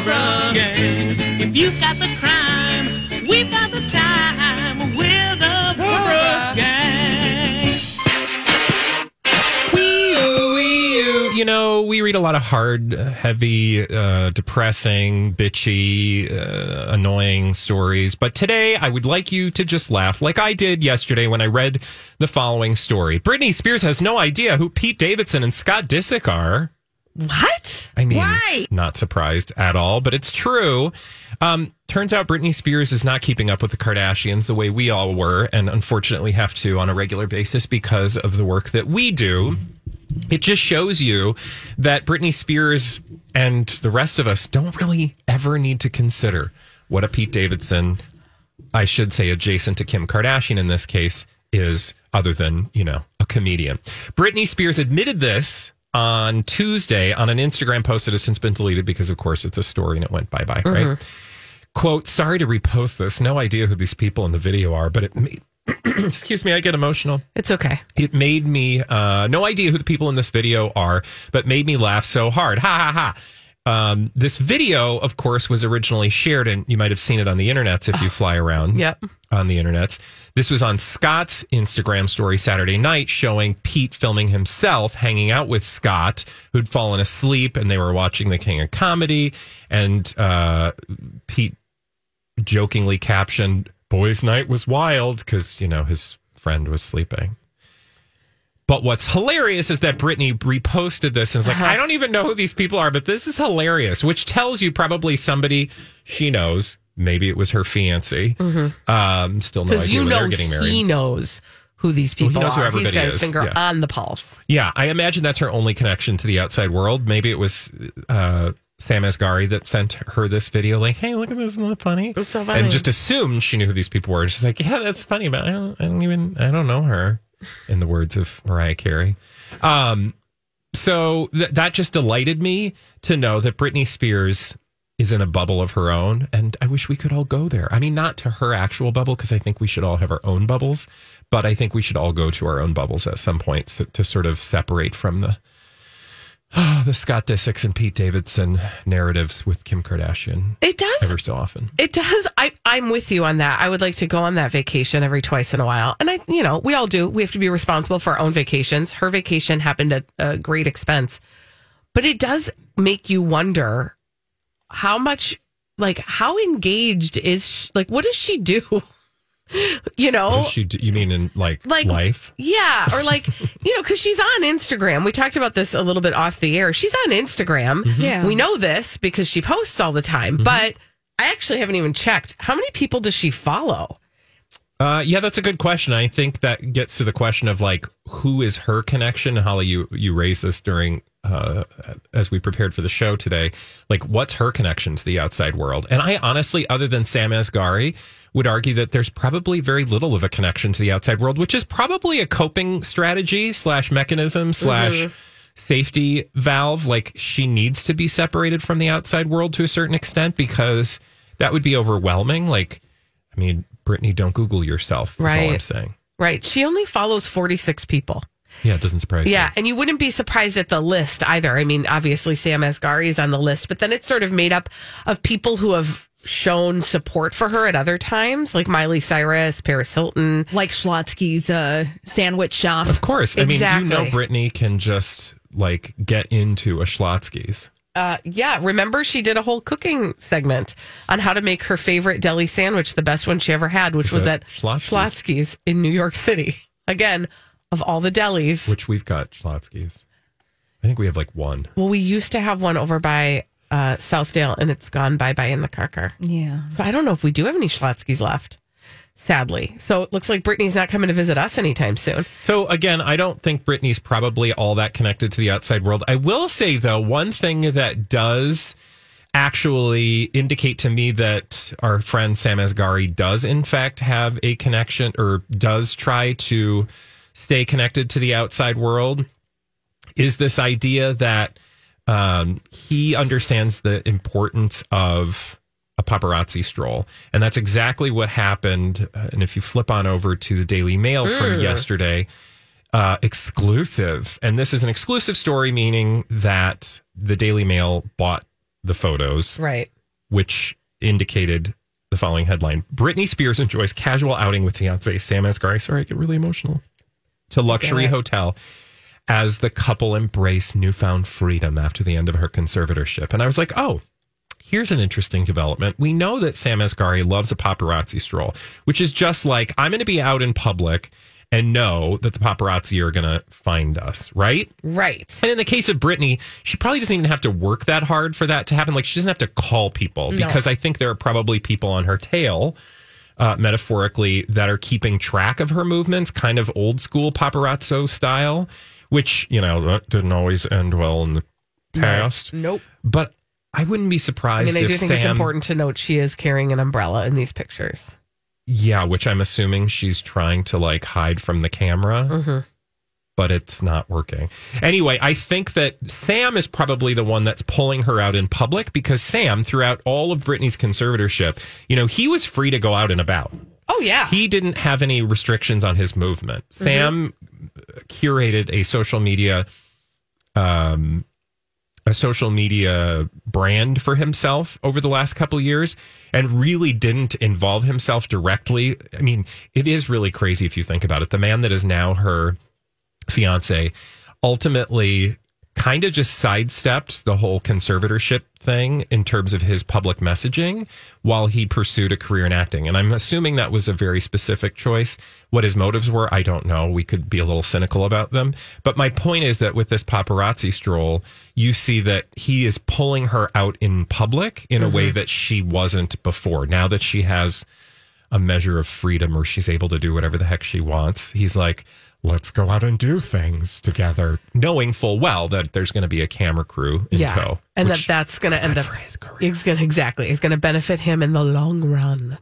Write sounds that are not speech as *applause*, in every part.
a Cobra gang. If you've got the crime, we've got the time with a Cobra gang. you know, we read a lot of hard, heavy, uh, depressing, bitchy, uh, annoying stories. But today, I would like you to just laugh like I did yesterday when I read the following story. Britney Spears has no idea who Pete Davidson and Scott Disick are. What? I mean, Why? not surprised at all, but it's true. Um, turns out Britney Spears is not keeping up with the Kardashians the way we all were, and unfortunately have to on a regular basis because of the work that we do. It just shows you that Britney Spears and the rest of us don't really ever need to consider what a Pete Davidson, I should say adjacent to Kim Kardashian in this case, is other than, you know, a comedian. Britney Spears admitted this on Tuesday on an Instagram post that has since been deleted because, of course, it's a story and it went bye bye, right? Quote, sorry to repost this. No idea who these people in the video are, but it made, *clears throat* excuse me, I get emotional. It's okay. It made me, uh, no idea who the people in this video are, but made me laugh so hard. Ha ha ha. Um, this video, of course, was originally shared, and you might have seen it on the internets if you fly around Yep. on the internets. This was on Scott's Instagram story Saturday night, showing Pete filming himself hanging out with Scott, who'd fallen asleep, and they were watching The King of Comedy. And uh, Pete jokingly captioned, Boys' night was wild because, you know, his friend was sleeping. But what's hilarious is that Britney reposted this and is like, I don't even know who these people are, but this is hilarious, which tells you probably somebody she knows. Maybe it was her fiance. Um, still no idea you know they're getting married. he knows who these Well, he people knows who are. He's got his finger yeah. on the pulse. Yeah, I imagine that's her only connection to the outside world. Maybe it was uh, Sam Asghari that sent her this video, like, "Hey, look at this, isn't that funny?" It's so funny. And just assumed she knew who these people were. She's like, "Yeah, that's funny, but I don't, I don't even, I don't know her." In the words of Mariah Carey. Um, so th- that just delighted me to know that Britney Spears is in a bubble of her own, and I wish we could all go there. I mean, not to her actual bubble because I think we should all have our own bubbles, but I think we should all go to our own bubbles at some point to, to sort of separate from the *sighs* the Scott Disick and Pete Davidson narratives with Kim Kardashian It does. ever so often. It does. I, I'm with you on that. I would like to go on that vacation every twice in a while. And I, you know, we all do. We have to be responsible for our own vacations. Her vacation happened at a great expense. But it does make you wonder how much, like, how engaged is, she, like, what does she do? *laughs* *laughs* you know? What she do? You mean in like, Like- life? Yeah, or like *laughs* you know, because she's on Instagram. We talked about this a little bit off the air. She's on Instagram. Yeah. we know this because she posts all the time. But I actually haven't even checked. How many people does she follow? Uh, yeah, that's a good question. I think that gets to the question of like who is her connection. Holly, you you raised this during uh, as we prepared for the show today. Like, what's her connection to the outside world? And I honestly, other than Sam Asghari, would argue that there's probably very little of a connection to the outside world, which is probably a coping strategy slash mechanism slash safety valve. Like, she needs to be separated from the outside world to a certain extent because that would be overwhelming. Like, I mean, Britney, don't Google yourself. That's all I'm saying. Right. She only follows 46 people. Yeah, it doesn't surprise me. Yeah. And you wouldn't be surprised at the list either. I mean, obviously, Sam Asghari is on the list, but then it's sort of made up of people who have shown support for her at other times, like Miley Cyrus, Paris Hilton. Like Schlotzsky's uh, sandwich shop. Of course. I mean, you know, Exactly. Britney can just like get into a Schlotzsky's. Uh, yeah, remember she did a whole cooking segment on how to make her favorite deli sandwich, the best one she ever had, which was that at Schlotzsky's? Schlotzsky's in New York City. Again, of all the delis. Which we've got Schlotzsky's. I think we have like one. well, we used to have one over by uh, Southdale, and it's gone bye bye in the car car. Yeah. So I don't know if we do have any Schlotzsky's left, sadly. So it looks like Britney's not coming to visit us anytime soon. So again, I don't think Britney's probably all that connected to the outside world. I will say though, one thing that does actually indicate to me that our friend Sam Asghari does in fact have a connection or does try to stay connected to the outside world is this idea that um, he understands the importance of a paparazzi stroll. And that's exactly what happened. Uh, and if you flip on over to the Daily Mail from yesterday, uh, exclusive. And this is an exclusive story, meaning that the Daily Mail bought the photos, Right. which indicated the following headline Britney Spears enjoys casual outing with fiance Sam Asghari. Sorry, I get really emotional. To luxury hotel as the couple embrace newfound freedom after the end of her conservatorship. And I was like, oh, here's an interesting development. We know that Sam Asghari loves a paparazzi stroll, which is just like, I'm going to be out in public and know that the paparazzi are going to find us, right? Right. And in the case of Britney, she probably doesn't even have to work that hard for that to happen. Like she doesn't have to call people because I think there are probably people on her tail, uh, metaphorically, that are keeping track of her movements, kind of old school paparazzo style, which, you know, that didn't always end well in the past. Nope. But I wouldn't be I surprised mean, I if do think Sam, it's important to note she is carrying an umbrella in these pictures. yeah, which I'm assuming she's trying to like hide from the camera. Mm-hmm. But it's not working. Anyway, I think that Sam is probably the one that's pulling her out in public because Sam, throughout all of Britney's conservatorship, you know, he was free to go out and about. Oh, yeah. He didn't have any restrictions on his movement. Sam curated a social media um a social media brand for himself over the last couple years and really didn't involve himself directly. I mean, it is really crazy if you think about it. The man that is now her fiance ultimately kind of just sidestepped the whole conservatorship thing in terms of his public messaging while he pursued a career in acting. And I'm assuming that was a very specific choice. What his motives were, I don't know. We could be a little cynical about them. But my point is that with this paparazzi stroll, you see that he is pulling her out in public in a way mm-hmm. that she wasn't before. Now that she has a measure of freedom or she's able to do whatever the heck she wants. He's like, let's go out and do things together, knowing full well that there's going to be a camera crew in yeah. tow. and that that's going to end up it's going exactly it's going to benefit him in the long run.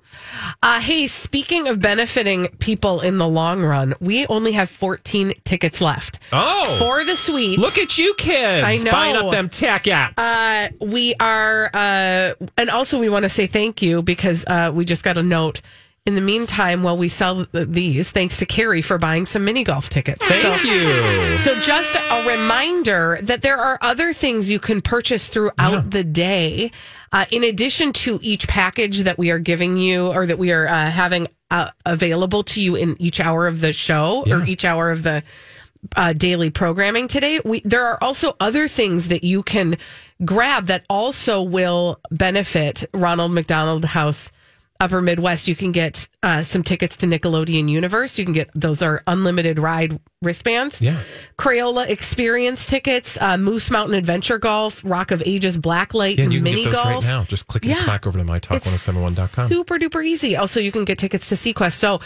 Uh hey, speaking of benefiting people in the long run, we only have 14 tickets left oh, for the suite. look at you kids I know. buying up them tickets. Uh, we are, uh, and also we want to say thank you because uh, we just got a note. In the meantime, while we sell these, thanks to Carrie for buying some mini golf tickets. Thank you. So, just a reminder that there are other things you can purchase throughout the day, uh, in addition to each package that we are giving you or that we are uh, having uh, available to you in each hour of the show or each hour of the uh, daily programming today. We there are also other things that you can grab that also will benefit Ronald McDonald House. Upper Midwest, you can get uh, some tickets to Nickelodeon Universe. You can get those are unlimited ride wristbands. Yeah. Crayola Experience tickets, uh, Moose Mountain Adventure Golf, Rock of Ages Blacklight, Yeah, and you can Mini get those Golf. right now. Just click and Yeah. clack over to mytalk1071.com. Super duper easy. Also, you can get tickets to SeaQuest. So,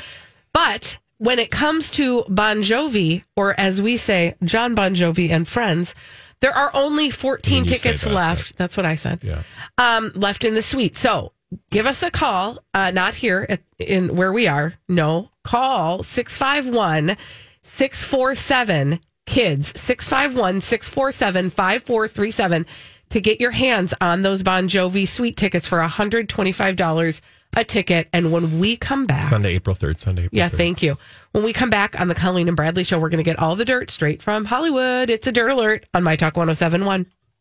but when it comes to Bon Jovi, or as we say, John Bon Jovi and friends, there are only 14 tickets that, left. That's what I said. Yeah. Um, left in the suite. So give us a call. Uh, not here at, in where we are. No, call 651 647 kids 651 647 5437 to get your hands on those Bon Jovi suite tickets for $125 a ticket. And when we come back, Sunday, April 3rd. Sunday, April yeah, 3rd. thank you. When we come back on the Colleen and Bradley show, we're going to get all the dirt straight from Hollywood. It's a dirt alert on My Talk 1071.